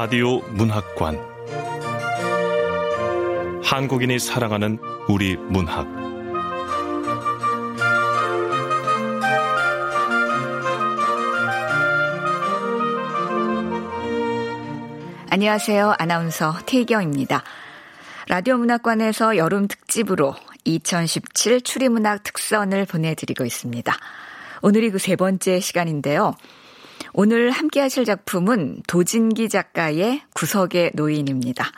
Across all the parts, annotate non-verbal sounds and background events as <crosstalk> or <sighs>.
라디오 문학관 한국인이 사랑하는 우리 문학 안녕하세요. 아나운서 태경입니다. 라디오 문학관에서 여름 특집으로 2017 추리문학 특선을 보내드리고 있습니다. 오늘이 그 세 번째 시간인데요. 오늘 함께 하실 작품은 도진기 작가의 구석의 노인입니다.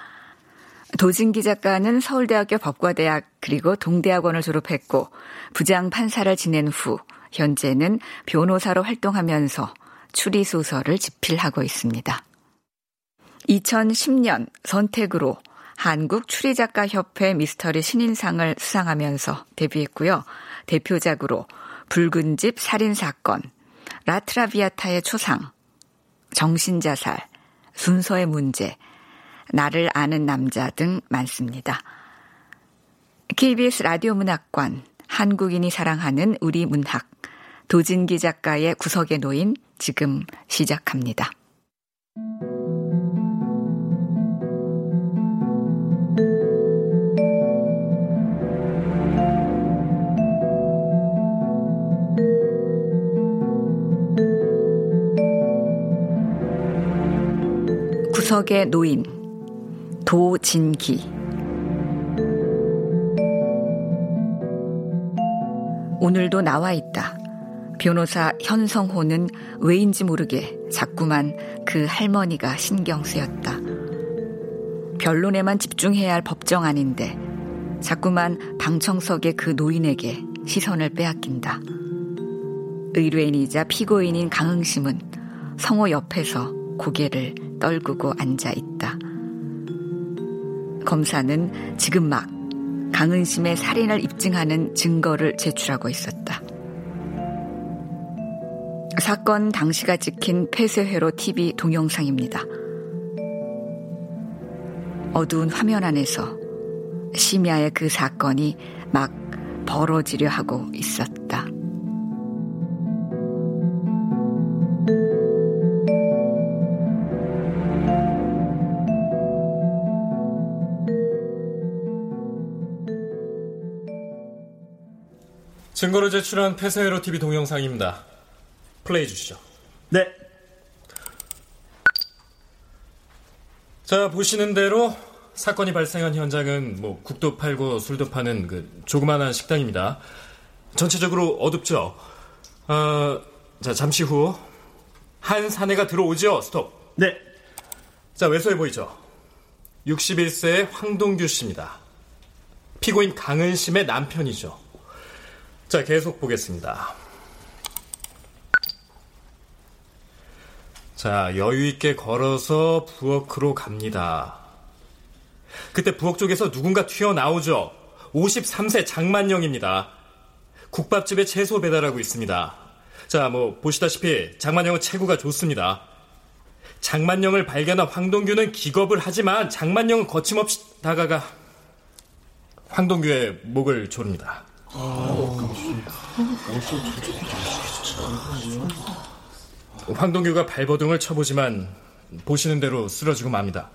도진기 작가는 서울대학교 법과대학 그리고 동대학원을 졸업했고 부장 판사를 지낸 후 현재는 변호사로 활동하면서 추리 소설을 집필하고 있습니다. 2010년 선택으로 한국 추리작가 협회 미스터리 신인상을 수상하면서 데뷔했고요. 대표작으로 붉은 집 살인 사건, 라트라비아타의 초상, 정신자살, 순서의 문제, 나를 아는 남자 등 많습니다. KBS 라디오 문학관, 한국인이 사랑하는 우리 문학, 도진기 작가의 구석에 놓인 지금 시작합니다. 구석의 노인 도진기 오늘도 나와 있다. 변호사 현성호는 왜인지 모르게 자꾸만 그 할머니가 신경 쓰였다. 변론에만 집중해야 할 법정 아닌데 자꾸만 방청석의 그 노인에게 시선을 빼앗긴다. 의뢰인이자 피고인인 강흥심은 성호 옆에서 고개를 떨구고 앉아 있다. 검사는 지금 막 강은심의 살인을 입증하는 증거를 제출하고 있었다. 사건 당시가 찍힌 폐쇄회로 TV 동영상입니다. 어두운 화면 안에서 심야의 그 사건이 막 벌어지려 하고 있었다. 증거를 제출한 폐쇄회로 TV 동영상입니다. 플레이 주시죠. 네. 자, 보시는 대로 사건이 발생한 현장은 뭐 국도 팔고 술도 파는 그 조그만한 식당입니다. 전체적으로 어둡죠? 어, 자, 잠시 후 한 사내가 들어오죠? 스톱. 네. 자, 외소해 보이죠? 61세의 황동규 씨입니다. 피고인 강은 심의 남편이죠. 자, 계속 보겠습니다. 자, 여유있게 걸어서 부엌으로 갑니다. 그때 부엌 쪽에서 누군가 튀어나오죠. 53세 장만영입니다. 국밥집에 채소 배달하고 있습니다. 자, 뭐, 보시다시피 장만영은 체구가 좋습니다. 장만영을 발견한 황동규는 기겁을 하지만 장만영은 거침없이 다가가 황동규의 목을 조릅니다. 황동규가 발버둥을 쳐보지만 보시는 대로 쓰러지고 맙니다.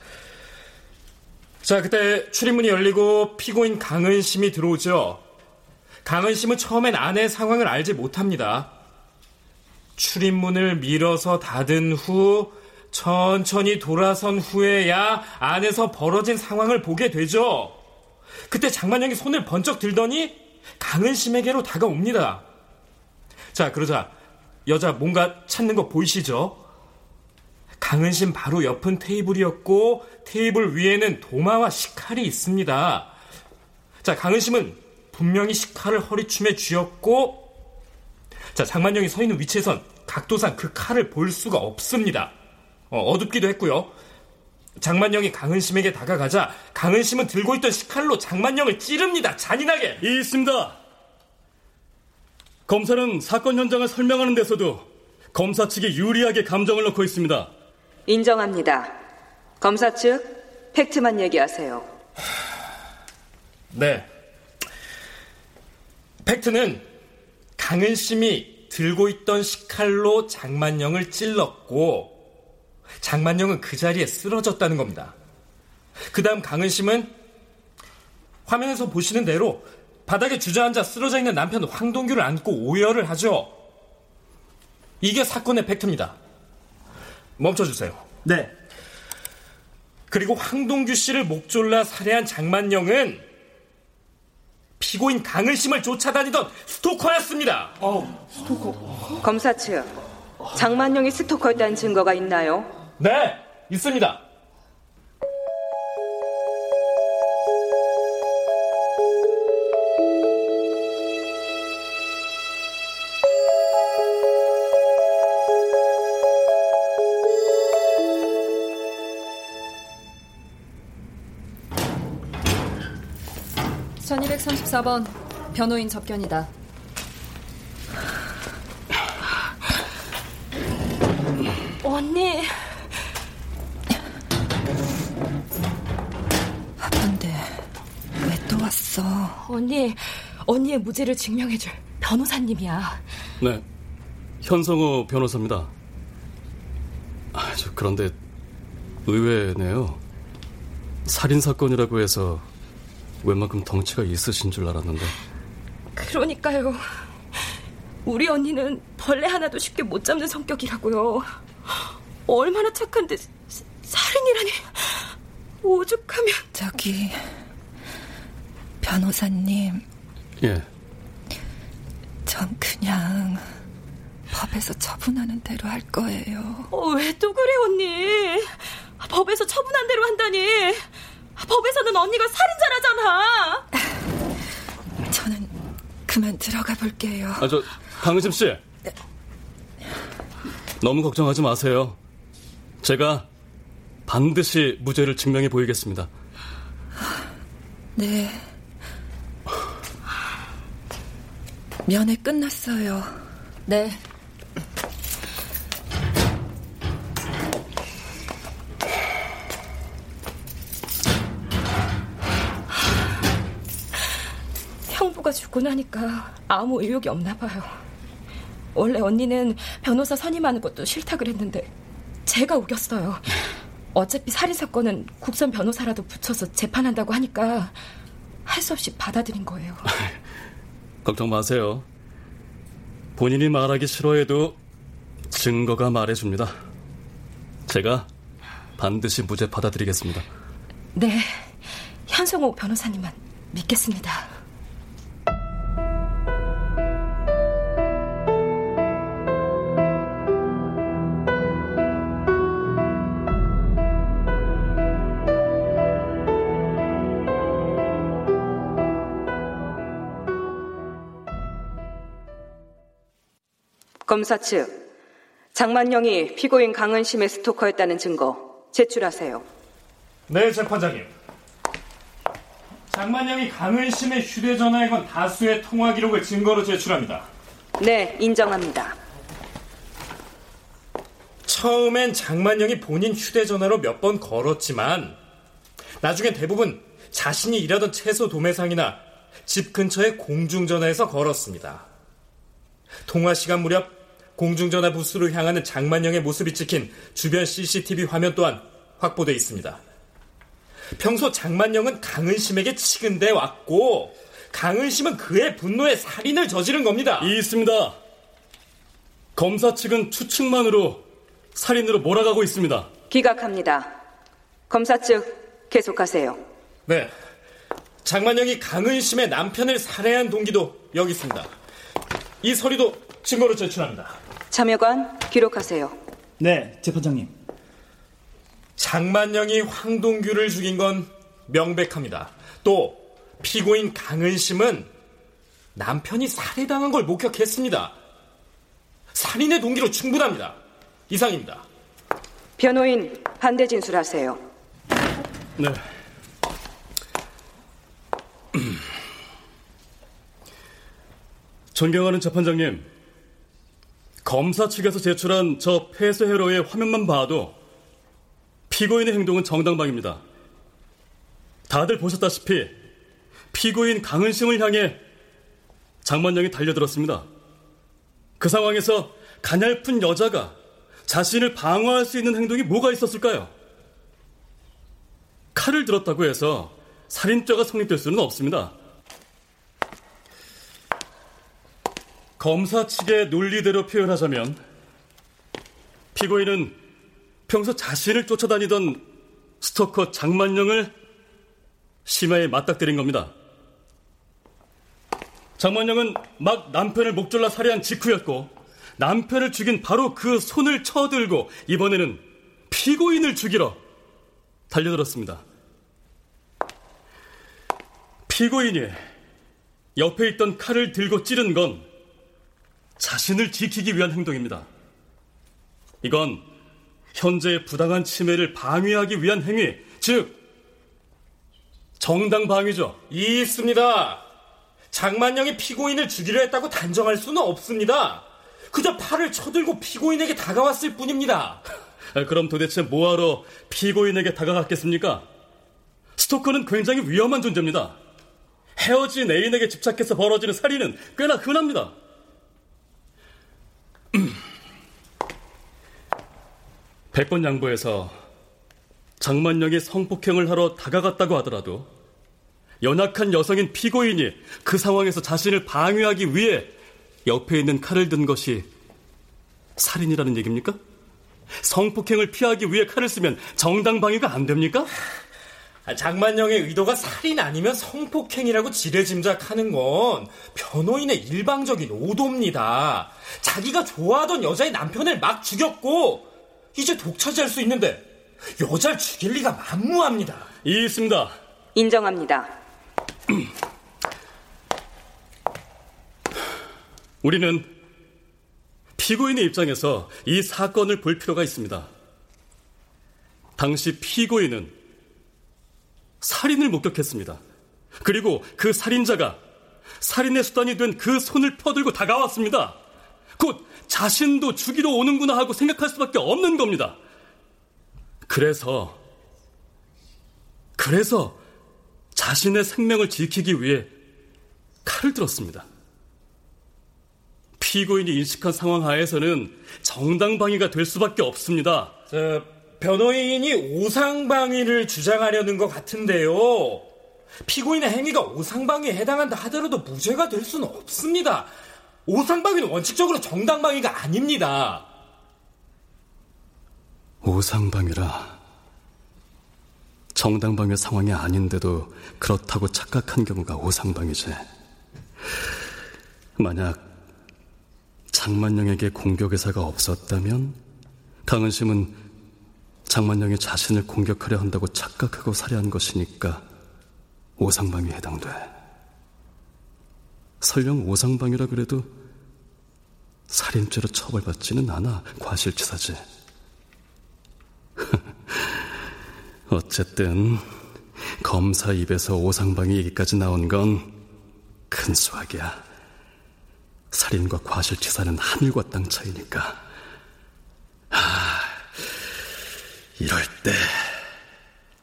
자, 그때 출입문이 열리고 피고인 강은심이 들어오죠. 강은심은 처음엔 아내 상황을 알지 못합니다. 출입문을 밀어서 닫은 후 천천히 돌아선 후에야 안에서 벌어진 상황을 보게 되죠. 그때 장만영이 손을 번쩍 들더니 강은심에게로 다가옵니다. 자, 그러자 여자 뭔가 찾는 거 보이시죠? 강은심 바로 옆은 테이블이었고 테이블 위에는 도마와 식칼이 있습니다. 자, 강은심은 분명히 식칼을 허리춤에 쥐었고 자, 장만영이 서 있는 위치에선 각도상 그 칼을 볼 수가 없습니다. 어, 둡기도 했고요. 장만영이 강은심에게 다가가자 강은심은 들고 있던 식칼로 장만영을 찌릅니다. 잔인하게. 이 있습니다. 검사는 사건 현장을 설명하는 데서도 검사 측이 유리하게 감정을 넣고 있습니다. 인정합니다. 검사 측 팩트만 얘기하세요. 네. 팩트는 강은심이 들고 있던 식칼로 장만영을 찔렀고 장만영은 그 자리에 쓰러졌다는 겁니다. 그 다음 강은심은 화면에서 보시는 대로 바닥에 주저앉아 쓰러져 있는 남편 황동규를 안고 오열을 하죠. 이게 사건의 팩트입니다. 멈춰주세요. 네. 그리고 황동규 씨를 목졸라 살해한 장만영은 피고인 강은심을 쫓아다니던 스토커였습니다. 검사 측 장만영이 스토커였다는 증거가 있나요? 네, 있습니다. 천이백삼십사 번 변호인 접견이다. 언니, 언니의 무죄를 증명해줄 변호사님이야. 네. 현성호 변호사입니다. 아, 저 그런데 의외네요. 살인 사건이라고 해서 웬만큼 덩치가 있으신 줄 알았는데. 그러니까요. 우리 언니는 벌레 하나도 쉽게 못 잡는 성격이라고요. 얼마나 착한데 사- 살인이라니 오죽하면 저기 변호사님, 예. 전 그냥 법에서 처분하는 대로 할 거예요. 어, 왜 또 그래 언니? 법에서 처분한 대로 한다니. 법에서는 언니가 살인자라잖아. 저는 그만 들어가 볼게요. 아, 저, 강은심 씨. 너무 걱정하지 마세요. 제가 반드시 무죄를 증명해 보이겠습니다. 네. 면회 끝났어요. 네. 형부가 죽고 나니까 아무 의욕이 없나 봐요. 원래 언니는 변호사 선임하는 것도 싫다 그랬는데 제가 우겼어요. 어차피 살인 사건은 국선 변호사라도 붙여서 재판한다고 하니까 할 수 없이 받아들인 거예요. <laughs> 걱정 마세요. 본인이 말하기 싫어해도 증거가 말해줍니다. 제가 반드시 무죄 받아들이겠습니다. 네, 현성호 변호사님만 믿겠습니다. 검사 측 장만영이 피고인 강은심의 스토커였다는 증거 제출하세요. 네, 재판장님. 장만영이 강은심의 휴대전화에 건 다수의 통화 기록을 증거로 제출합니다. 네, 인정합니다. 처음엔 장만영이 본인 휴대전화로 몇 번 걸었지만 나중엔 대부분 자신이 일하던 채소 도매상이나 집 근처의 공중전화에서 걸었습니다. 통화 시간 무렵 공중전화 부스로 향하는 장만영의 모습이 찍힌 주변 CCTV 화면 또한 확보돼 있습니다. 평소 장만영은 강은심에게 치근대 왔고 강은심은 그의 분노에 살인을 저지른 겁니다. 이 있습니다. 검사 측은 추측만으로 살인으로 몰아가고 있습니다. 기각합니다. 검사 측 계속하세요. 네. 장만영이 강은심의 남편을 살해한 동기도 여기 있습니다. 이 서류도 증거로 제출합니다. 참여관 기록하세요. 네, 재판장님. 장만영이 황동규를 죽인 건 명백합니다. 또 피고인 강은심은 남편이 살해당한 걸 목격했습니다. 살인의 동기로 충분합니다. 이상입니다. 변호인 반대 진술하세요. 네. 존경하는 재판장님, 검사 측에서 제출한 저 폐쇄 회로의 화면만 봐도 피고인의 행동은 정당방입니다. 다들 보셨다시피 피고인 강은심을 향해 장만영이 달려들었습니다. 그 상황에서 가냘픈 여자가 자신을 방어할 수 있는 행동이 뭐가 있었을까요? 칼을 들었다고 해서 살인죄가 성립될 수는 없습니다. 검사 측의 논리대로 표현하자면 피고인은 평소 자신을 쫓아다니던 스토커 장만영을 심하에 맞닥뜨린 겁니다. 장만영은 막 남편을 목졸라 살해한 직후였고 남편을 죽인 바로 그 손을 쳐들고 이번에는 피고인을 죽이러 달려들었습니다. 피고인이 옆에 있던 칼을 들고 찌른 건 자신을 지키기 위한 행동입니다. 이건 현재의 부당한 침해를 방위하기 위한 행위, 즉 정당 방위죠. 있습니다. 장만영이 피고인을 죽이려 했다고 단정할 수는 없습니다. 그저 팔을 쳐들고 피고인에게 다가왔을 뿐입니다. 아, <laughs> 그럼 도대체 뭐하러 피고인에게 다가갔겠습니까? 스토커는 굉장히 위험한 존재입니다. 헤어진 애인에게 집착해서 벌어지는 살인은 꽤나 흔합니다. 백번 양보해서 장만영이 성폭행을 하러 다가갔다고 하더라도 연약한 여성인 피고인이 그 상황에서 자신을 방위하기 위해 옆에 있는 칼을 든 것이 살인이라는 얘기입니까? 성폭행을 피하기 위해 칼을 쓰면 정당 방위가 안 됩니까? 아, 장만영의 의도가 살인 아니면 성폭행이라고 지레짐작하는 건 변호인의 일방적인 오도입니다. 자기가 좋아하던 여자의 남편을 막 죽였고 이제 독차지할 수 있는데 여자를 죽일 리가 만무합니다. 있습니다. 인정합니다. <clears throat> 우리는 피고인의 입장에서 이 사건을 볼 필요가 있습니다. 당시 피고인은 살인을 목격했습니다. 그리고 그 살인자가 살인의 수단이 된 그 손을 펴들고 다가왔습니다. 곧 자신도 죽이러 오는구나 하고 생각할 수밖에 없는 겁니다. 그래서, 그래서 자신의 생명을 지키기 위해 칼을 들었습니다. 피고인이 인식한 상황 하에서는 정당방위가 될 수밖에 없습니다. 저, 변호인이 오상방위를 주장하려는 것 같은데요. 피고인의 행위가 오상방위에 해당한다 하더라도 무죄가 될 수는 없습니다. 오상방위는 원칙적으로 정당방위가 아닙니다. 오상방위라. 정당방위 상황이 아닌데도 그렇다고 착각한 경우가 오상방위지. 만약 장만영에게 공격 의사가 없었다면 강은심은 장만영이 자신을 공격하려 한다고 착각하고 살해한 것이니까 오상방위에 해당돼. 설령 오상방위라 그래도 살인죄로 처벌받지는 않아 과실치사지. <laughs> 어쨌든 검사 입에서 오상방위 얘기까지 나온 건 큰 수학이야. 살인과 과실치사는 하늘과 땅 차이니까. 아, 이럴 때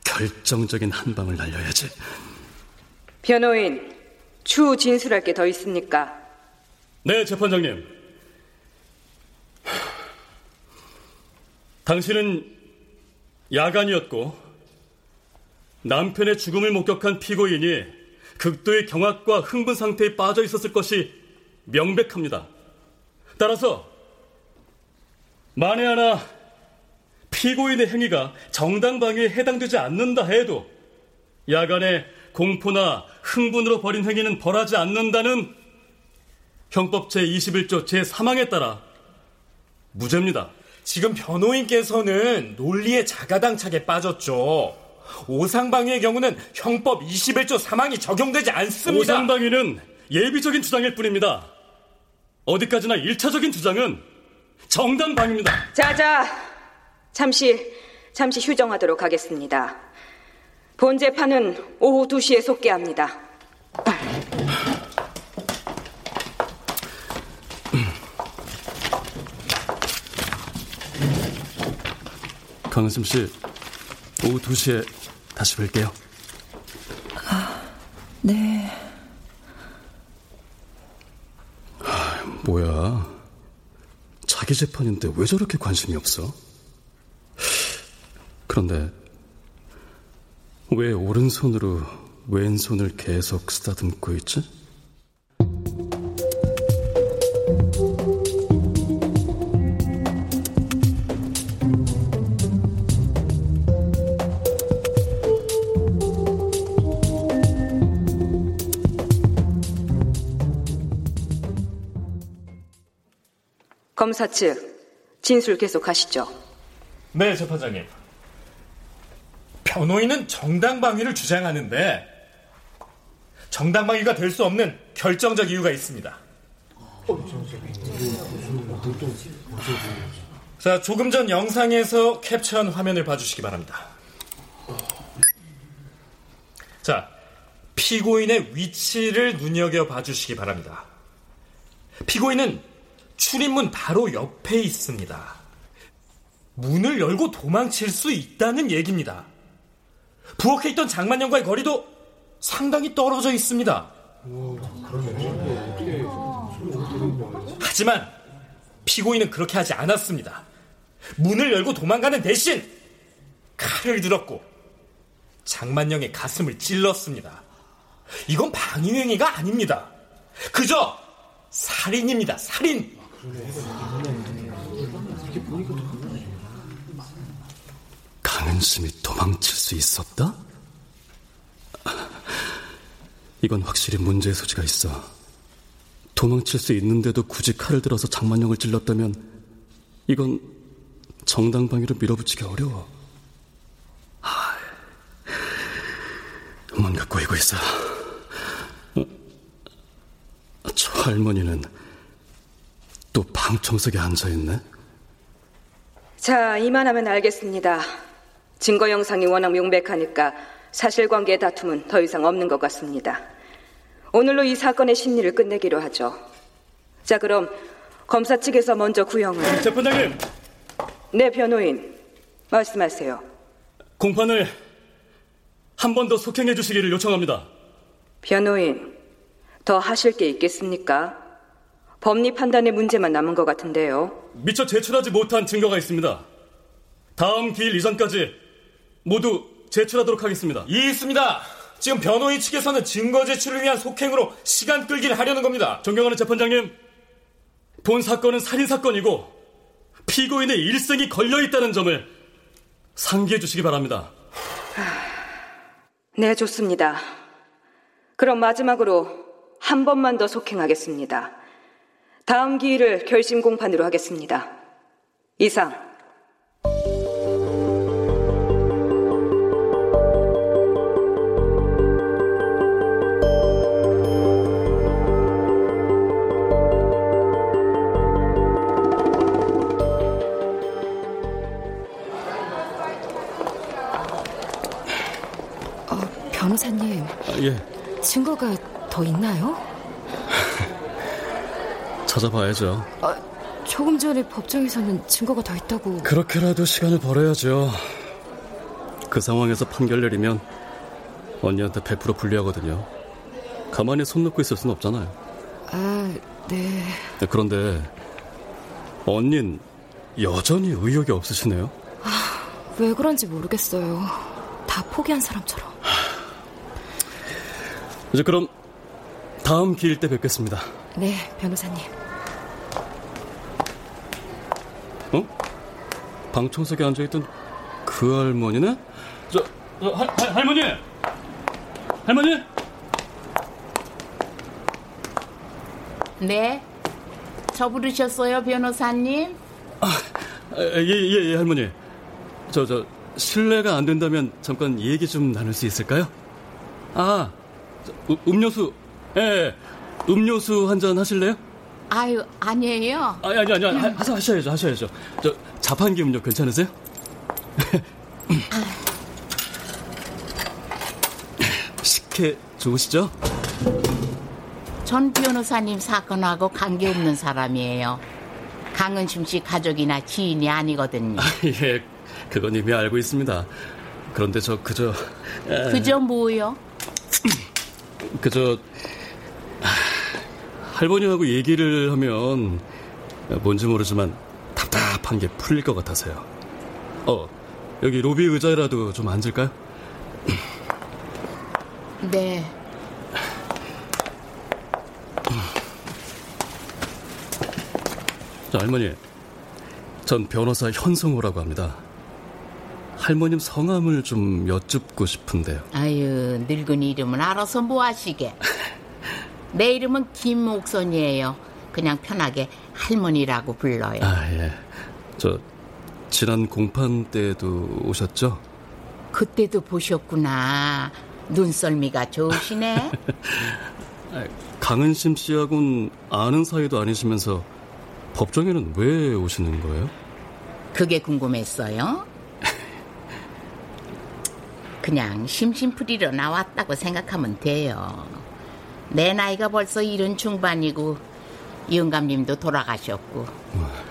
결정적인 한 방을 날려야지. 변호인, 추후 진술할 게 더 있습니까? 네, 재판장님. 당신은 야간이었고 남편의 죽음을 목격한 피고인이 극도의 경악과 흥분 상태에 빠져 있었을 것이 명백합니다. 따라서 만에 하나 피고인의 행위가 정당방위에 해당되지 않는다 해도 야간에 공포나 흥분으로 벌인 행위는 벌하지 않는다는 형법 제21조 제3항에 따라 무죄입니다. 지금 변호인께서는 논리의 자가당착에 빠졌죠. 오상방위의 경우는 형법 21조 3항이 적용되지 않습니다. 오상방위는 예비적인 주장일 뿐입니다. 어디까지나 1차적인 주장은 정당방입니다. 자자, 잠시, 잠시 휴정하도록 하겠습니다. 본 재판은 오후 2시에 속개합니다. 강은심 씨, 오후 2시에 다시 뵐게요. 네. 뭐야. 자기 재판인데 왜 저렇게 관심이 없어? 그런데 왜 오른손으로 왼손을 계속 쓰다듬고 있지? 검사 측 진술 계속하시죠. 네, 재판장님. 변호인은 정당방위를 주장하는데 정당방위가 될 수 없는 결정적 이유가 있습니다. 자, 조금 전 영상에서 캡처한 화면을 봐주시기 바랍니다. 자, 피고인의 위치를 눈여겨 봐주시기 바랍니다. 피고인은 출입문 바로 옆에 있습니다. 문을 열고 도망칠 수 있다는 얘기입니다. 부엌에 있던 장만영과의 거리도 상당히 떨어져 있습니다. 하지만 피고인은 그렇게 하지 않았습니다. 문을 열고 도망가는 대신 칼을 들었고 장만영의 가슴을 찔렀습니다. 이건 방위행위가 아닙니다. 그저 살인입니다. 살인. 강은심이 도망칠 수 있었다? 이건 확실히 문제의 소지가 있어. 도망칠 수 있는데도 굳이 칼을 들어서 장만영을 찔렀다면 이건 정당방위로 밀어붙이기 어려워. 하, 뭔가 꼬이고 있어. 어? 저 할머니는 또 방청석에 앉아있네? 자, 이만하면 알겠습니다. 증거 영상이 워낙 명백하니까 사실관계의 다툼은 더 이상 없는 것 같습니다. 오늘로 이 사건의 심리를 끝내기로 하죠. 자, 그럼 검사 측에서 먼저 구형을. 재판장님! 네, 변호인. 말씀하세요. 공판을 한 번 더 속행해 주시기를 요청합니다. 변호인, 더 하실 게 있겠습니까? 법리 판단의 문제만 남은 것 같은데요. 미처 제출하지 못한 증거가 있습니다. 다음 기일 이전까지 모두 제출하도록 하겠습니다. 이 있습니다. 지금 변호인 측에서는 증거 제출을 위한 속행으로 시간 끌기를 하려는 겁니다. 존경하는 재판장님, 본 사건은 살인 사건이고 피고인의 일생이 걸려 있다는 점을 상기해 주시기 바랍니다. 네, 좋습니다. 그럼 마지막으로 한 번만 더 속행하겠습니다. 다음 기일을 결심 공판으로 하겠습니다. 이상. 어, 변호사님, 아, 예, 증거가 더 있나요? 찾아봐야죠. 아, 조금 전에 법정에서는 증거가 더 있다고. 그렇게라도 시간을 벌어야죠. 그 상황에서 판결 내리면 언니한테 100% 불리하거든요. 가만히 손 놓고 있을 수는 없잖아요. 아, 네. 그런데 언닌 여전히 의욕이 없으시네요. 왜 그런지 모르겠어요. 다 포기한 사람처럼. 이제 그럼 다음 기일 때 뵙겠습니다. 네, 변호사님. 방청석에 앉아있던 그 할머니네? 저, 저 할, 할, 할머니! 할머니! 네? 저 부르셨어요, 변호사님? 아, 예, 예, 예, 할머니. 저, 저, 실례가 안 된다면 잠깐 얘기 좀 나눌 수 있을까요? 아, 저, 음, 음료수, 예, 예, 음료수 한 잔 하실래요? 아유, 아니에요. 아니, 아니, 아니, 하, 하셔야죠, 하셔야죠. 저, 자판기 음료 괜찮으세요? <laughs> 식혜 좋으시죠? 전 변호사님 사건하고 관계없는 사람이에요. 강은심 씨 가족이나 지인이 아니거든요. 예, 그건 이미 알고 있습니다. 그런데 저 그저 에, 그저 뭐요? 그저 아, 할머니하고 얘기를 하면 뭔지 모르지만 답답한 게 풀릴 것 같아서요. 어, 여기 로비 의자라도 좀 앉을까요? 네. 자, 할머니. 전 변호사 현성호라고 합니다. 할머님 성함을 좀 여쭙고 싶은데요. 아유, 늙은 이름은 알아서 뭐 하시게. <laughs> 내 이름은 김옥선이에요. 그냥 편하게 할머니라고 불러요. 아, 예. 저, 지난 공판 때도 오셨죠? 그때도 보셨구나. 눈썰미가 좋으시네. <laughs> 아, 강은심 씨하고는 아는 사이도 아니시면서 법정에는 왜 오시는 거예요? 그게 궁금했어요? 그냥 심심풀이로 나왔다고 생각하면 돼요. 내 나이가 벌써 이른 중반이고 영감님도 돌아가셨고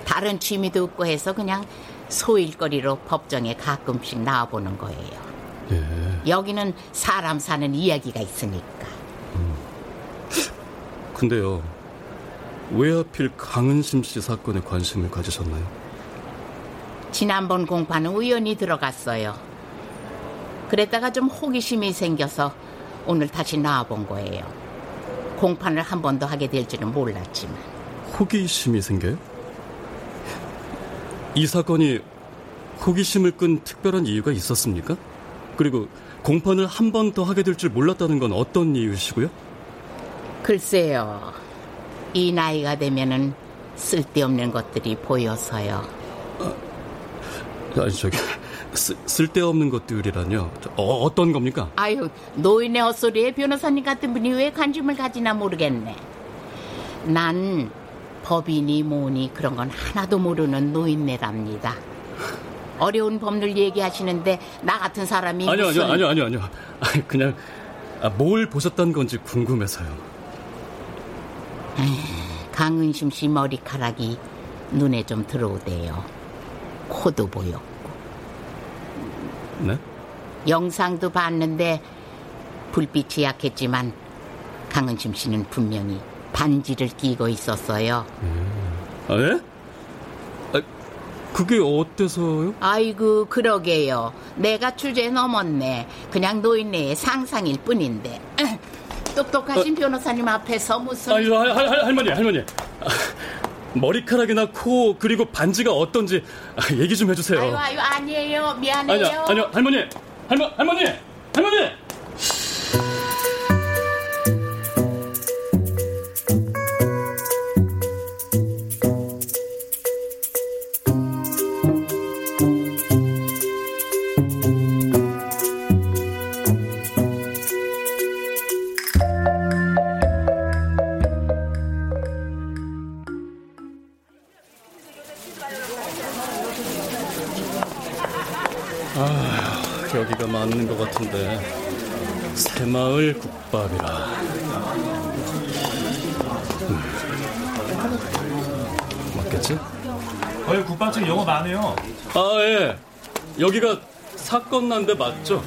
다른 취미도 없고 해서 그냥 소일거리로 법정에 가끔씩 나와보는 거예요. 예. 여기는 사람 사는 이야기가 있으니까. 근데요, 왜 하필 강은심 씨 사건에 관심을 가지셨나요? 지난번 공판은 우연히 들어갔어요. 그랬다가 좀 호기심이 생겨서 오늘 다시 나와본 거예요. 공판을 한 번 더 하게 될 줄은 몰랐지만. 호기심이 생겨요? 이 사건이 호기심을 끈 특별한 이유가 있었습니까? 그리고 공판을 한 번 더 하게 될 줄 몰랐다는 건 어떤 이유시고요? 글쎄요. 이 나이가 되면은 쓸데없는 것들이 보여서요. 아니 저기 쓰, 쓸데없는 것들이라뇨. 저, 어, 어떤 겁니까? 아유, 노인의 헛소리에 변호사님 같은 분이 왜 관심을 가지나 모르겠네. 난 법이니 뭐니 그런 건 하나도 모르는 노인네랍니다. 어려운 법률 얘기하시는데 나 같은 사람이 아니요, 무슨... 아니요, 아니요, 아니요, 아니요. 그냥 아, 뭘 보셨다는 건지 궁금해서요. 강은심 씨 머리카락이 눈에 좀 들어오대요. 코도 보였고. 네? 영상도 봤는데 불빛이 약했지만 강은심 씨는 분명히 반지를 끼고 있었어요. 아, 예? 아, 그게 어때서요? 아이고 그러게요. 내가 주제 넘었네. 그냥 노인네의 상상일 뿐인데. <clears throat> 똑똑하신 변호사님 앞에서 무슨 아니, 할, 할, 할, 할머니, 할머니. 아, 머리카락이나 코 그리고 반지가 어떤지 아, 얘기 좀 해주세요. 아유 아유 아니에요 미안해요. 아니요, 아니요, 할머니, 할머, 할머니, 할머니. 국밥이라. 음. 맞겠지? 어이 국밥집 영어 많네요. 아 예, 여기가 사건 난 데 맞죠?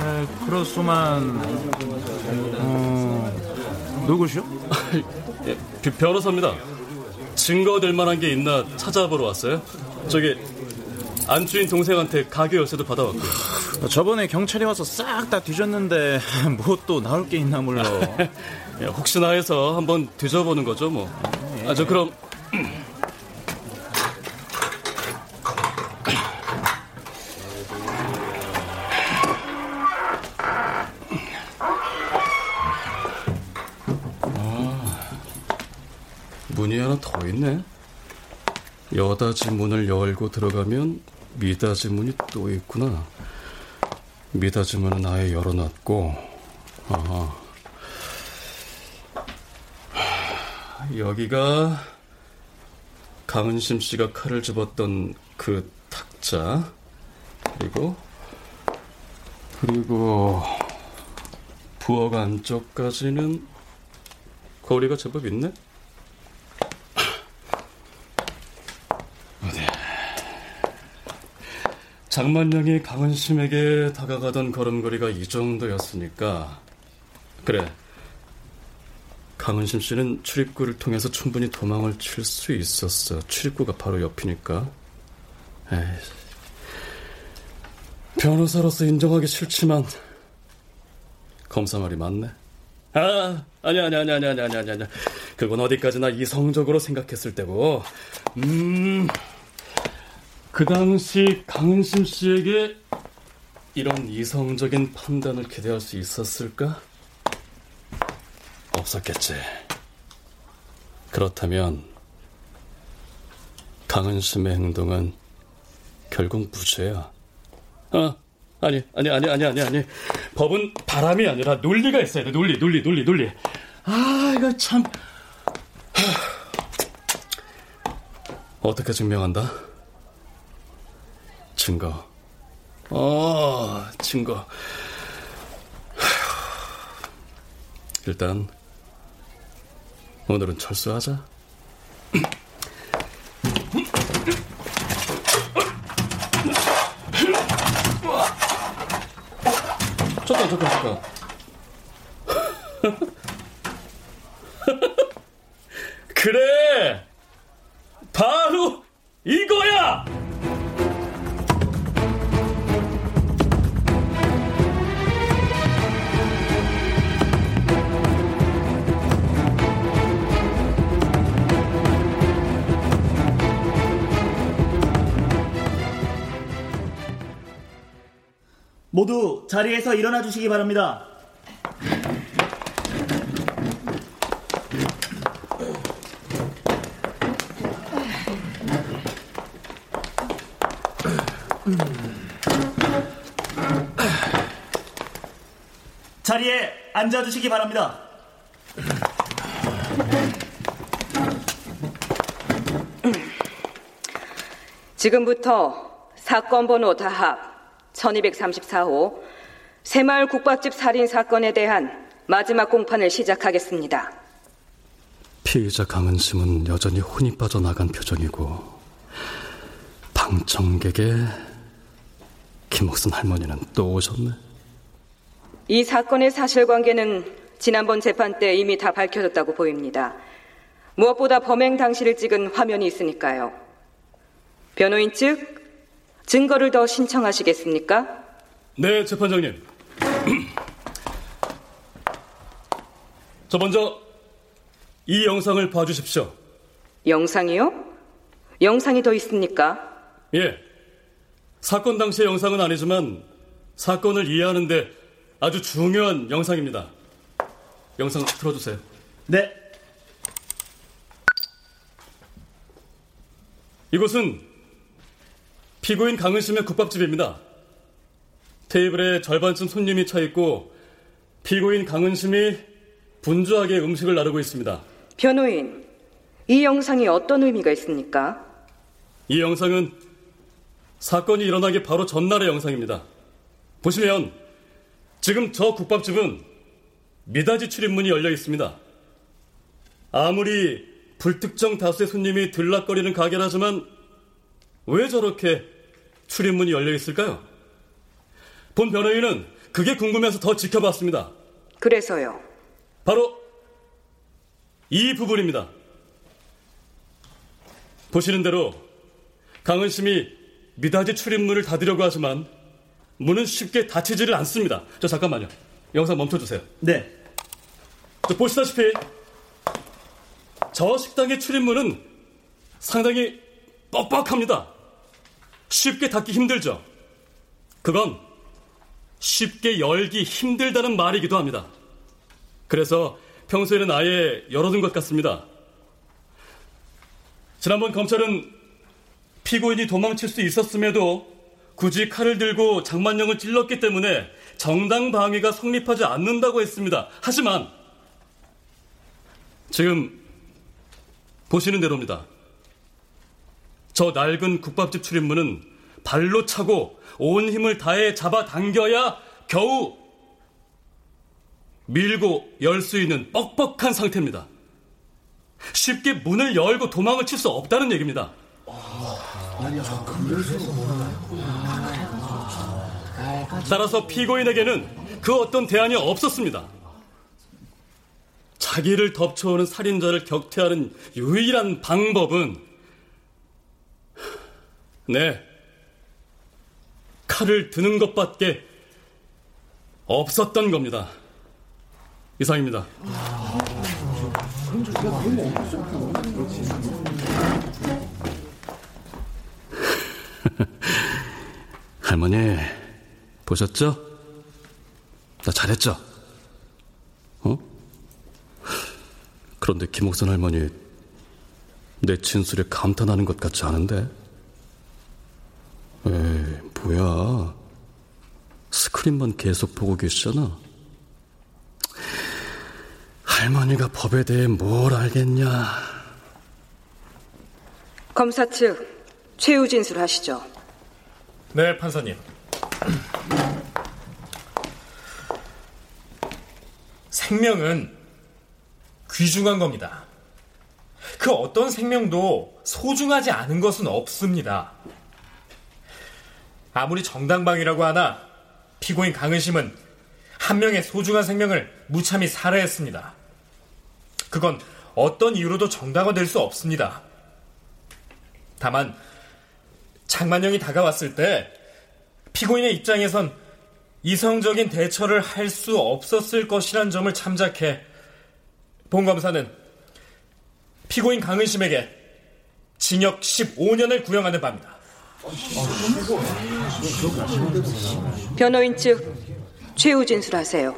에, 그렇소만 어, 누구시오? <laughs> 예, 비- 변호사입니다. 증거 될 만한 게 있나 찾아보러 왔어요. 저기 안주인 동생한테 가게 열쇠도 받아왔고요. 저번에 경찰이 와서 싹 다 뒤졌는데 <laughs> 뭐 또 나올 게 있나 몰라. <laughs> 예, 혹시나 해서 한번 뒤져보는 거죠, 뭐. 아, 저 그럼 아, 문이 하나 더 있네. 여다지 문을 열고 들어가면 미다지 문이 또 있구나. 문은 아예 열어놨고, 아, 여기가 강은심 씨가 칼을 집었던 그 탁자 그리고 그리고 부엌 안쪽까지는 거리가 제법 있네. 장만영이 강은심에게 다가가던 걸음걸이가 이 정도였으니까. 그래. 강은심 씨는 출입구를 통해서 충분히 도망을 칠 수 있었어. 출입구가 바로 옆이니까. 에이, 변호사로서 인정하기 싫지만 검사 말이 맞네. 아 아니 아니 아니야 아니 아니 아니 아니 그건 어디까지나 이성적으로 생각했을 때고. 음. 그 당시 강은심 씨에게 이런 이성적인 판단을 기대할 수 있었을까? 없었겠지. 그렇다면 강은심의 행동은 결국 무죄야. 아, 아니, 아니, 아니, 아니, 아니, 아니. 법은 바람이 아니라 논리가 있어야 돼. 논리, 논리, 논리, 논리. 아, 이거 참. 어떻게 증명한다? 증거. 어, 증거. <sighs> 일단 오늘은 철수하자. 잠깐, 잠깐, 잠깐. <laughs> 그래! 바로 이거야! 모두 자리에서 일어나 주시기 바랍니다. 자리에 앉아 주시기 바랍니다. 지금부터 사건 번호 다합 1234호 새마을 국밥집 살인 사건에 대한 마지막 공판을 시작하겠습니다. 피의자 강은심은 여전히 혼이 빠져나간 표정이고 방청객의 김옥순 할머니는 또 오셨네. 이 사건의 사실관계는 지난번 재판 때 이미 다 밝혀졌다고 보입니다. 무엇보다 범행 당시를 찍은 화면이 있으니까요. 변호인 측 증거를 더 신청하시겠습니까? 네, 재판장님. <clears throat> 저 먼저 이 영상을 봐주십시오. 영상이요? 영상이 더 있습니까? 예. 사건 당시의 영상은 아니지만 사건을 이해하는데 아주 중요한 영상입니다. 영상 틀어주세요. 네. 이곳은 피고인 강은심의 국밥집입니다. 테이블에 절반쯤 손님이 차 있고 피고인 강은심이 분주하게 음식을 나르고 있습니다. 변호인, 이 영상이 어떤 의미가 있습니까? 이 영상은 사건이 일어나기 바로 전날의 영상입니다. 보시면 지금 저 국밥집은 미닫이 출입문이 열려 있습니다. 아무리 불특정 다수의 손님이 들락거리는 가게라지만 왜 저렇게 출입문이 열려 있을까요? 본 변호인은 그게 궁금해서 더 지켜봤습니다. 그래서요. 바로 이 부분입니다. 보시는 대로 강은심이 미닫이 출입문을 닫으려고 하지만 문은 쉽게 닫히지를 않습니다. 저 잠깐만요. 영상 멈춰주세요. 네. 저 보시다시피 저 식당의 출입문은 상당히 뻑뻑합니다. 쉽게 닫기 힘들죠. 그건 쉽게 열기 힘들다는 말이기도 합니다. 그래서 평소에는 아예 열어둔 것 같습니다. 지난번 검찰은 피고인이 도망칠 수 있었음에도 굳이 칼을 들고 장만영을 찔렀기 때문에 정당 방위가 성립하지 않는다고 했습니다. 하지만 지금 보시는 대로입니다. 저 낡은 국밥집 출입문은 발로 차고 온 힘을 다해 잡아 당겨야 겨우 밀고 열 수 있는 뻑뻑한 상태입니다. 쉽게 문을 열고 도망을 칠 수 없다는 얘기입니다. 따라서 피고인에게는 그 어떤 대안이 없었습니다. 자기를 덮쳐오는 살인자를 격퇴하는 유일한 방법은 네 칼을 드는 것밖에 없었던 겁니다. 이상입니다. <laughs> 할머니 보셨죠? 나 잘했죠? 어? 그런데 김옥선 할머니 내 진술에 감탄하는 것 같지 않은데? 에이, 뭐야. 스크린만 계속 보고 계시잖아. 할머니가 법에 대해 뭘 알겠냐. 검사 측 최후 진술하시죠. 네, 판사님. 생명은 귀중한 겁니다. 그 어떤 생명도 소중하지 않은 것은 없습니다. 아무리 정당방위라고 하나 피고인 강은심은 한 명의 소중한 생명을 무참히 살해했습니다. 그건 어떤 이유로도 정당화될 수 없습니다. 다만 장만영이 다가왔을 때 피고인의 입장에선 이성적인 대처를 할 수 없었을 것이란 점을 참작해 본 검사는 피고인 강은심에게 징역 15년을 구형하는 바입니다. 변호인 측 최후 진술하세요.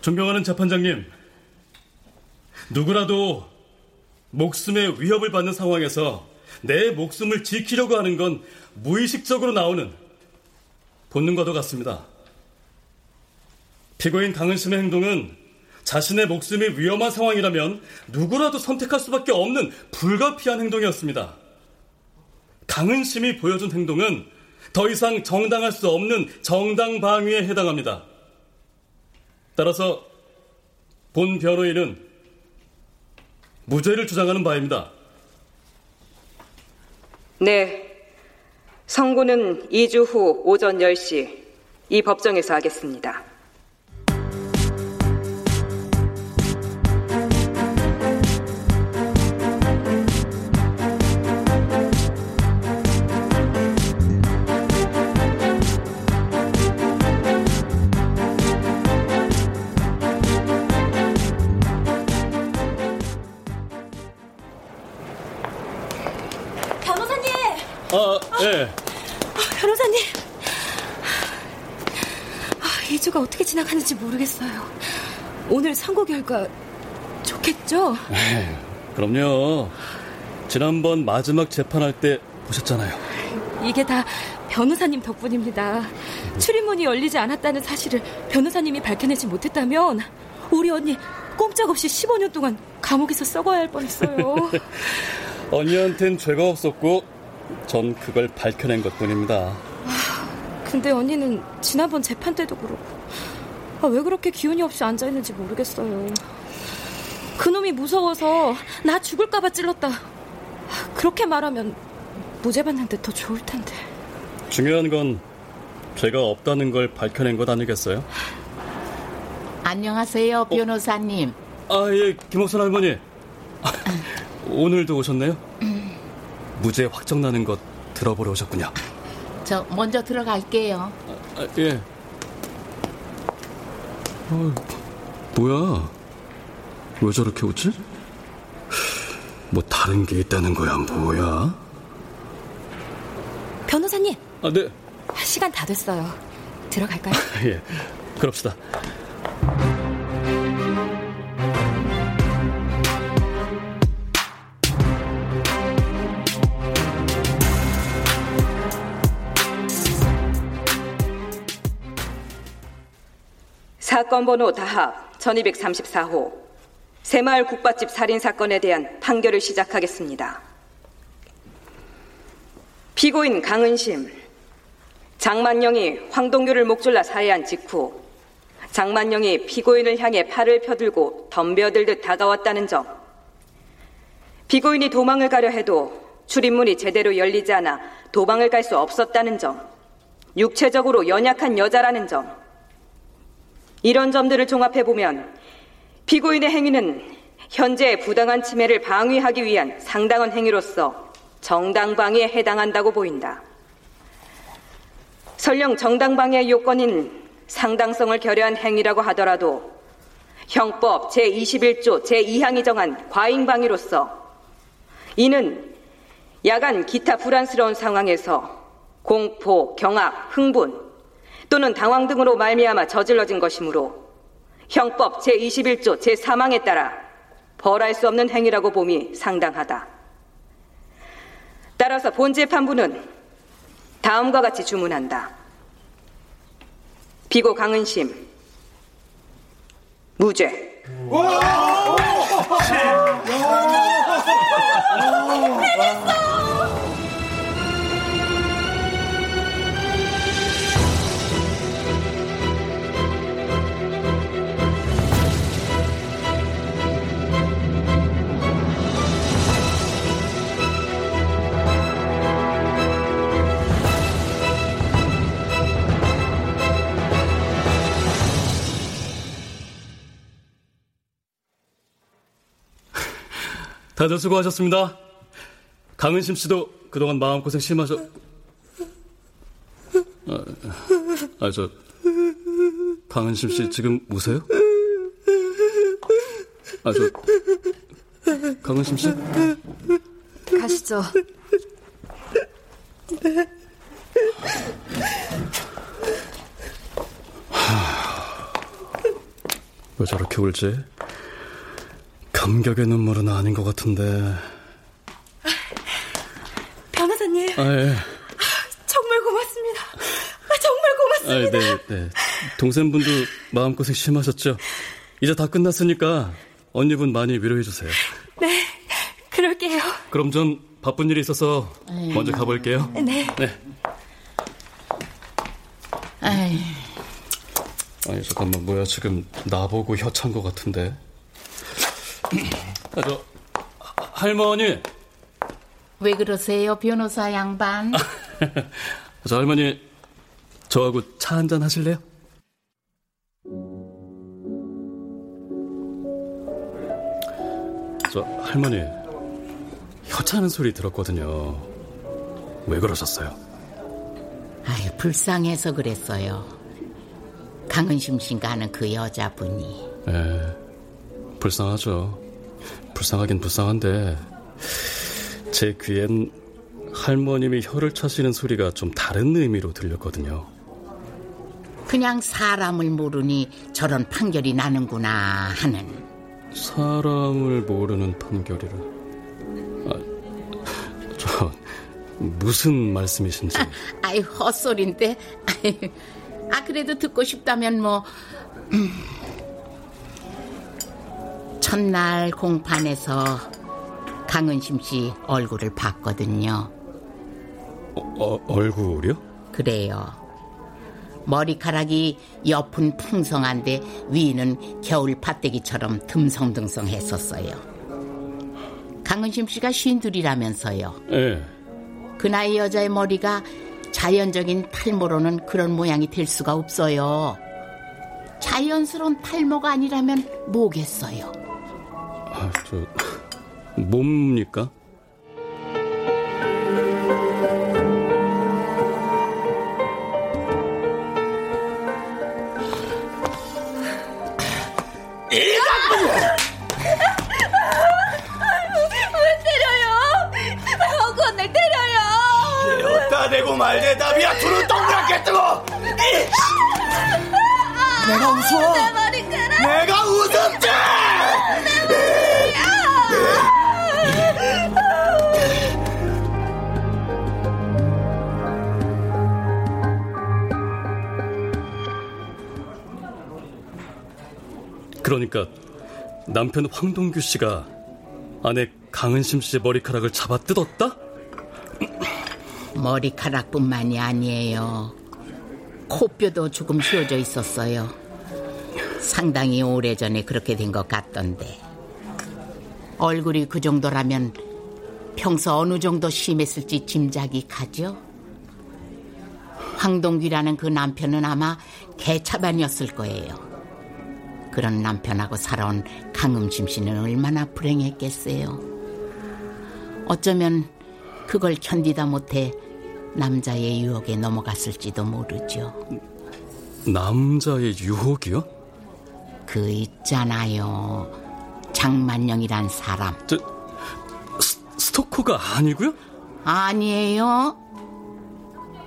존경하는 재판장님, 누구라도 목숨의 위협을 받는 상황에서 내 목숨을 지키려고 하는 건 무의식적으로 나오는 본능과도 같습니다. 피고인 강은심의 행동은 자신의 목숨이 위험한 상황이라면 누구라도 선택할 수밖에 없는 불가피한 행동이었습니다. 강은심이 보여준 행동은 더 이상 정당할 수 없는 정당 방위에 해당합니다. 따라서 본 변호인은 무죄를 주장하는 바입니다. 네. 선고는 2주 후 오전 10시 이 법정에서 하겠습니다. 지나가는지 모르겠어요. 오늘 선고 결과 좋겠죠? 에이, 그럼요. 지난번 마지막 재판할 때 보셨잖아요. 이게 다 변호사님 덕분입니다. 출입문이 열리지 않았다는 사실을 변호사님이 밝혀내지 못했다면 우리 언니 꼼짝없이 15년 동안 감옥에서 썩어야 할 뻔했어요. <laughs> 언니한텐 죄가 없었고 전 그걸 밝혀낸 것뿐입니다. 근데 언니는 지난번 재판 때도 그렇고 아, 왜 그렇게 기운이 없이 앉아있는지 모르겠어요. 그놈이 무서워서 나 죽을까봐 찔렀다. 아, 그렇게 말하면 무죄 받는데 더 좋을 텐데. 중요한 건 죄가 없다는 걸 밝혀낸 것 아니겠어요? 안녕하세요, 변호사님. 아, 예, 김옥선 할머니. 아, <laughs> 오늘도 오셨네요? 무죄 확정나는 것 들어보러 오셨군요. 저 먼저 들어갈게요. 아, 예. 어, 뭐야? 왜 저렇게 웃지? 뭐 다른 게 있다는 거야, 뭐야? 변호사님, 아, 네. 시간 다 됐어요. 들어갈까요? <laughs> 예. 그럽시다. 사건 번호 다합 1234호 새마을 국밥집 살인 사건에 대한 판결을 시작하겠습니다. 피고인 강은심, 장만영이 황동규를 목졸라 살해한 직후 장만영이 피고인을 향해 팔을 펴들고 덤벼들듯 다가왔다는 점, 피고인이 도망을 가려 해도 출입문이 제대로 열리지 않아 도망을 갈 수 없었다는 점, 육체적으로 연약한 여자라는 점, 이런 점들을 종합해 보면 피고인의 행위는 현재의 부당한 침해를 방위하기 위한 상당한 행위로서 정당방위에 해당한다고 보인다. 설령 정당방위의 요건인 상당성을 결여한 행위라고 하더라도 형법 제21조 제2항이 정한 과잉방위로서 이는 야간 기타 불안스러운 상황에서 공포, 경악, 흥분 또는 당황 등으로 말미암아 저질러진 것이므로 형법 제21조 제3항에 따라 벌할 수 없는 행위라고 봄이 상당하다. 따라서 본 재 판부는 다음과 같이 주문한다. 비고 강은심 무죄. 다들 수고하셨습니다. 강은심 씨도 그동안 마음고생 심하셨... 아, 아, 저... 강은심 씨 지금 우세요? 아, 저... 강은심 씨? 가시죠. 왜 저렇게 울지? 감격의 눈물은 아닌 것 같은데. <laughs> 변호사님. 아, 예. 정말 고맙습니다. 아, 정말 아, 고맙습니다. 네, 네. 동생분도 마음고생 심하셨죠? 이제 다 끝났으니까 언니분 많이 위로해주세요. 네, 그럴게요. 그럼 전 바쁜 일이 있어서 먼저 가볼게요. 네. 네. 아니, 잠깐만, 뭐야, 지금 나보고 혀찬 것 같은데. 아, 저, 하- 할머니. 왜 그러세요, 변호사 양반? <laughs> 저 할머니, 저하고 차 한잔 하실래요? 저, 할머니, 혀차는 소리 들었거든요. 왜 그러셨어요? 아유, 불쌍해서 그랬어요. 강은심 씨가 하는 그 여자분이. 예, 불쌍하죠. 불쌍하긴 불쌍한데, 제 귀엔 할머님이 혀를 차시는 소리가 좀 다른 의미로 들렸거든요. 그냥 사람을 모르니 저런 판결이 나는구나 하는. 사람을 모르는 판결이라. 아, 저, 무슨 말씀이신지. 아이, 헛소린데. 아이, 아, 그래도 듣고 싶다면 뭐. 음. 첫날 공판에서 강은심 씨 얼굴을 봤거든요. 어, 얼굴이요? 그래요. 머리카락이 옆은 풍성한데 위는 겨울 팥대기처럼 듬성듬성 했었어요. 강은심 씨가 쉰둘이라면서요. 예. 그 나이 여자의 머리가 자연적인 탈모로는 그런 모양이 될 수가 없어요. 자연스러운 탈모가 아니라면 뭐겠어요? 아, 저, 뭡니까? 어따 대고 말대답이야. 두루 동그랗게 뜨고. 내가 웃어. 내 머리카락. 내가 웃었지 그러니까 남편 황동규 씨가 아내 강은심 씨의 머리카락을 잡아 뜯었다? 머리카락뿐만이 아니에요. 코뼈도 조금 휘어져 있었어요. 상당히 오래전에 그렇게 된 것 같던데. 얼굴이 그 정도라면 평소 어느 정도 심했을지 짐작이 가죠? 황동규라는 그 남편은 아마 개차반이었을 거예요. 그런 남편하고 살아온 강음심 씨는 얼마나 불행했겠어요. 어쩌면 그걸 견디다 못해 남자의 유혹에 넘어갔을지도 모르죠. 남자의 유혹이요? 그 있잖아요. 장만영이란 사람. 저, 스, 스토커가 아니고요? 아니에요.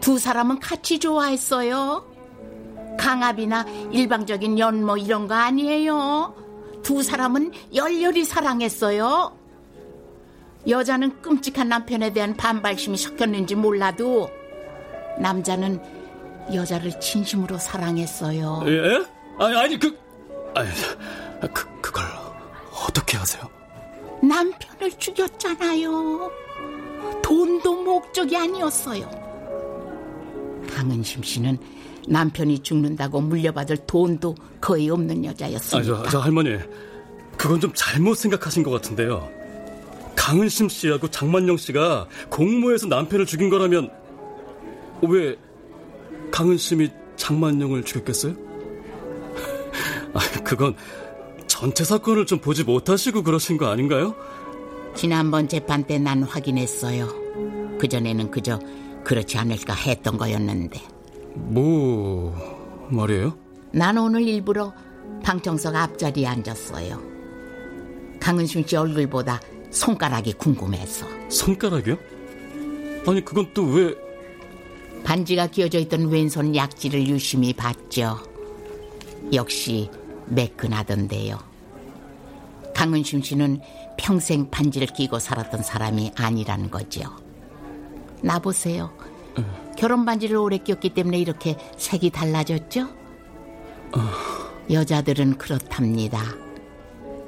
두 사람은 같이 좋아했어요. 강압이나 일방적인 연모 이런 거 아니에요. 두 사람은 열렬히 사랑했어요. 여자는 끔찍한 남편에 대한 반발심이 섞였는지 몰라도 남자는 여자를 진심으로 사랑했어요. 예? 아니, 아니 그, 아니, 그 그걸 어떻게 하세요? 남편을 죽였잖아요. 돈도 목적이 아니었어요. 강은심 씨는 남편이 죽는다고 물려받을 돈도 거의 없는 여자였습니다. 아, 저, 저 할머니, 그건 좀 잘못 생각하신 것 같은데요. 강은심 씨하고 장만영 씨가 공모해서 남편을 죽인 거라면 왜 강은심이 장만영을 죽였겠어요? <laughs> 아, 그건 전체 사건을 좀 보지 못하시고 그러신 거 아닌가요? 지난번 재판 때 난 확인했어요. 그전에는 그저 그렇지 않을까 했던 거였는데. 뭐 말이에요? 난 오늘 일부러 방청석 앞자리에 앉았어요. 강은순 씨 얼굴보다 손가락이 궁금해서. 손가락이요? 아니 그건 또 왜? 반지가 끼어져 있던 왼손 약지를 유심히 봤죠. 역시 매끈하던데요. 강은순 씨는 평생 반지를 끼고 살았던 사람이 아니라는 거죠. 나보세요. 결혼 반지를 오래 꼈기 때문에 이렇게 색이 달라졌죠? 여자들은 그렇답니다.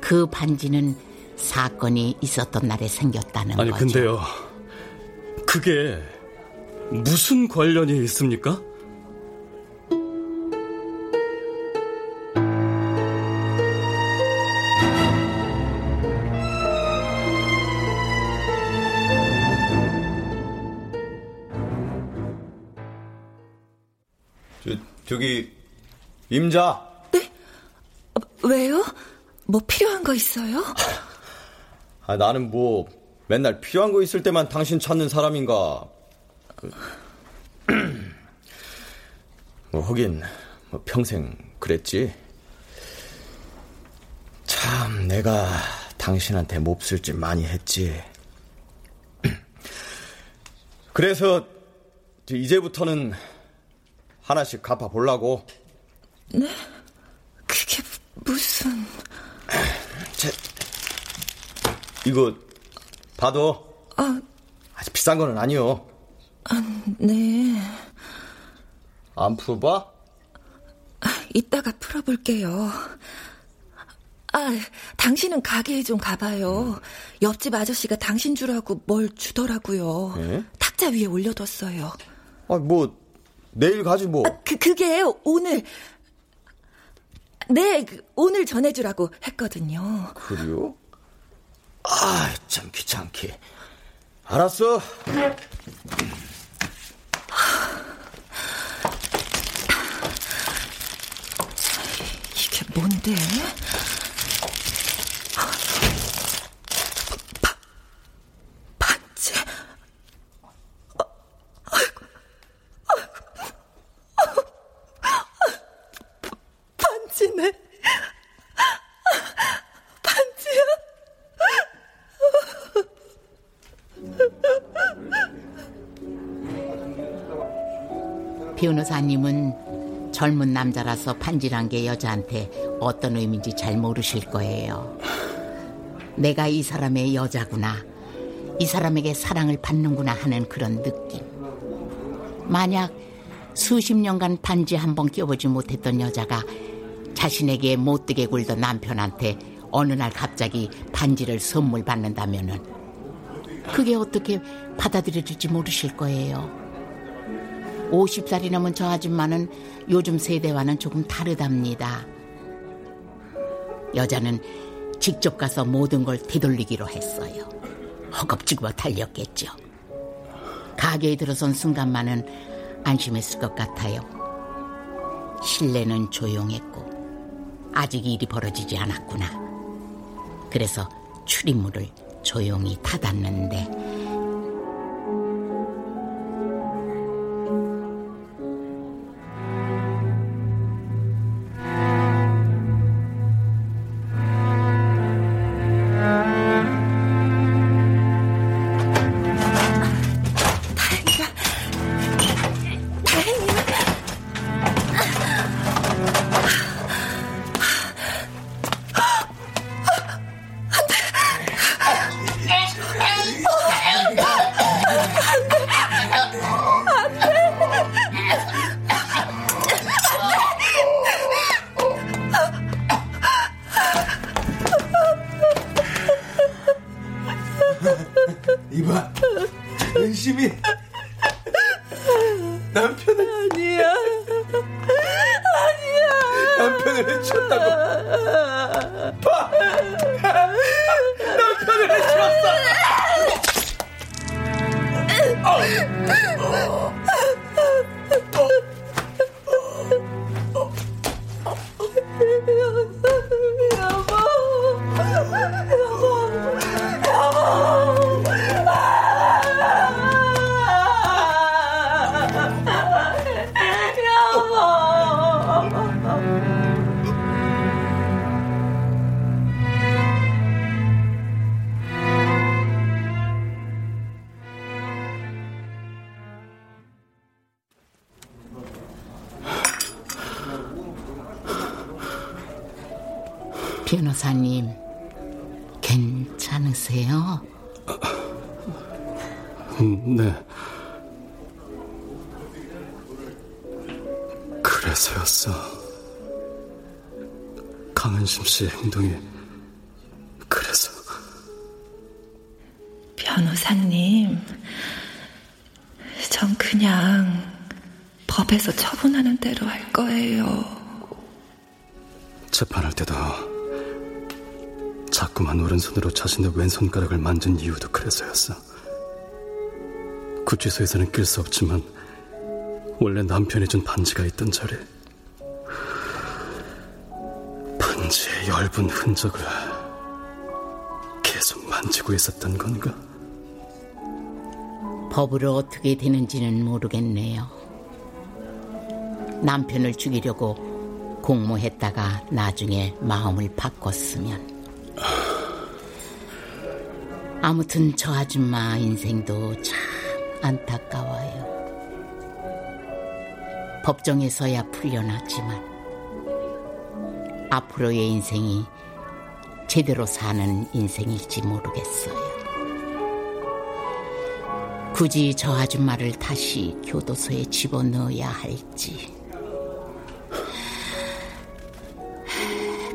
그 반지는 사건이 있었던 날에 생겼다는 아니 거죠. 근데요. 그게 무슨 관련이 있습니까? 저, 저기 임자. 왜요? 뭐 필요한 거 있어요? 아, 나는 뭐 맨날 필요한 거 있을 때만 당신 찾는 사람인가. 그, <clears throat> 뭐 하긴 뭐 평생 그랬지. 참 내가 당신한테 몹쓸 짓 많이 했지. <clears throat> 그래서 이제부터는 하나씩 갚아 보려고 네? 그게 무슨... 제, 이거 봐도 아, 아주 비싼 거는 아니요. 아, 네. 안 풀어봐? 이따가 풀어볼게요. 아, 당신은 가게에 좀 가봐요. 옆집 아저씨가 당신 주라고 뭘 주더라고요. 네? 탁자 위에 올려뒀어요. 아, 뭐 내일 가지 뭐. 아, 그 그게 오늘 네, 그, 오늘 전해주라고 했거든요. 그래요? 아, 참 귀찮게. 알았어. 이게 뭔데? 변호사님은 젊은 남자라서 반지란 게 여자한테 어떤 의미인지 잘 모르실 거예요. 내가 이 사람의 여자구나. 이 사람에게 사랑을 받는구나 하는 그런 느낌. 만약 수십 년간 반지 한 번 껴보지 못했던 여자가 자신에게 못되게 굴던 남편한테 어느 날 갑자기 반지를 선물 받는다면은 그게 어떻게 받아들여질지 모르실 거예요. 50살이 넘은 저 아줌마는 요즘 세대와는 조금 다르답니다. 여자는 직접 가서 모든 걸 되돌리기로 했어요. 허겁지겁 달렸겠죠. 가게에 들어선 순간만은 안심했을 것 같아요. 실내는 조용했고 아직 일이 벌어지지 않았구나. 그래서 출입문을 조용히 닫았는데 변호사님 괜찮으세요? 음, 네. 그래서였어. 강은심 씨의 행동이 그래서 변호사님, 전 그냥 법에서 처분하는 대로 할 거예요. 재판할 때도 자꾸만 오른손으로 자신의 왼손가락을 만진 이유도 그래서였어. 구치소에서는 낄 수 없지만 원래 남편이 준 반지가 있던 자리 반지의 엷은 흔적을 계속 만지고 있었던 건가? 법으로 어떻게 되는지는 모르겠네요. 남편을 죽이려고 공모했다가 나중에 마음을 바꿨으면. 아무튼 저 아줌마 인생도 참 안타까워요. 법정에서야 풀려났지만 앞으로의 인생이 제대로 사는 인생일지 모르겠어요. 굳이 저 아줌마를 다시 교도소에 집어넣어야 할지.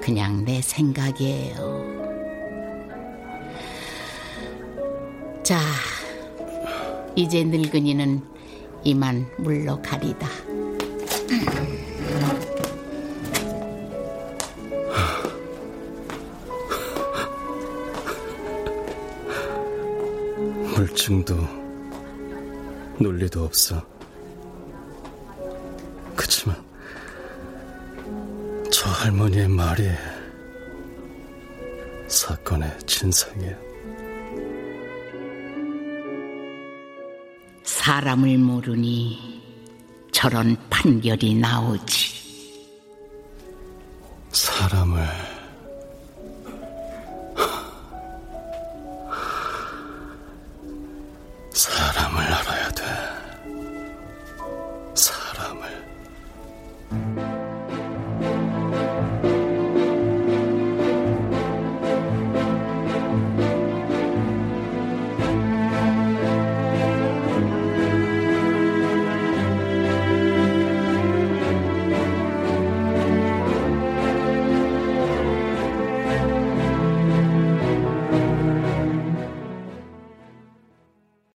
그냥 내 생각이에요. 자, 이제 늙은이는 이만 물러가리다. 물증도 논리도 없어. 그치만 저 할머니의 말이 사건의 진상이야. 사람을 모르니 저런 판결이 나오지.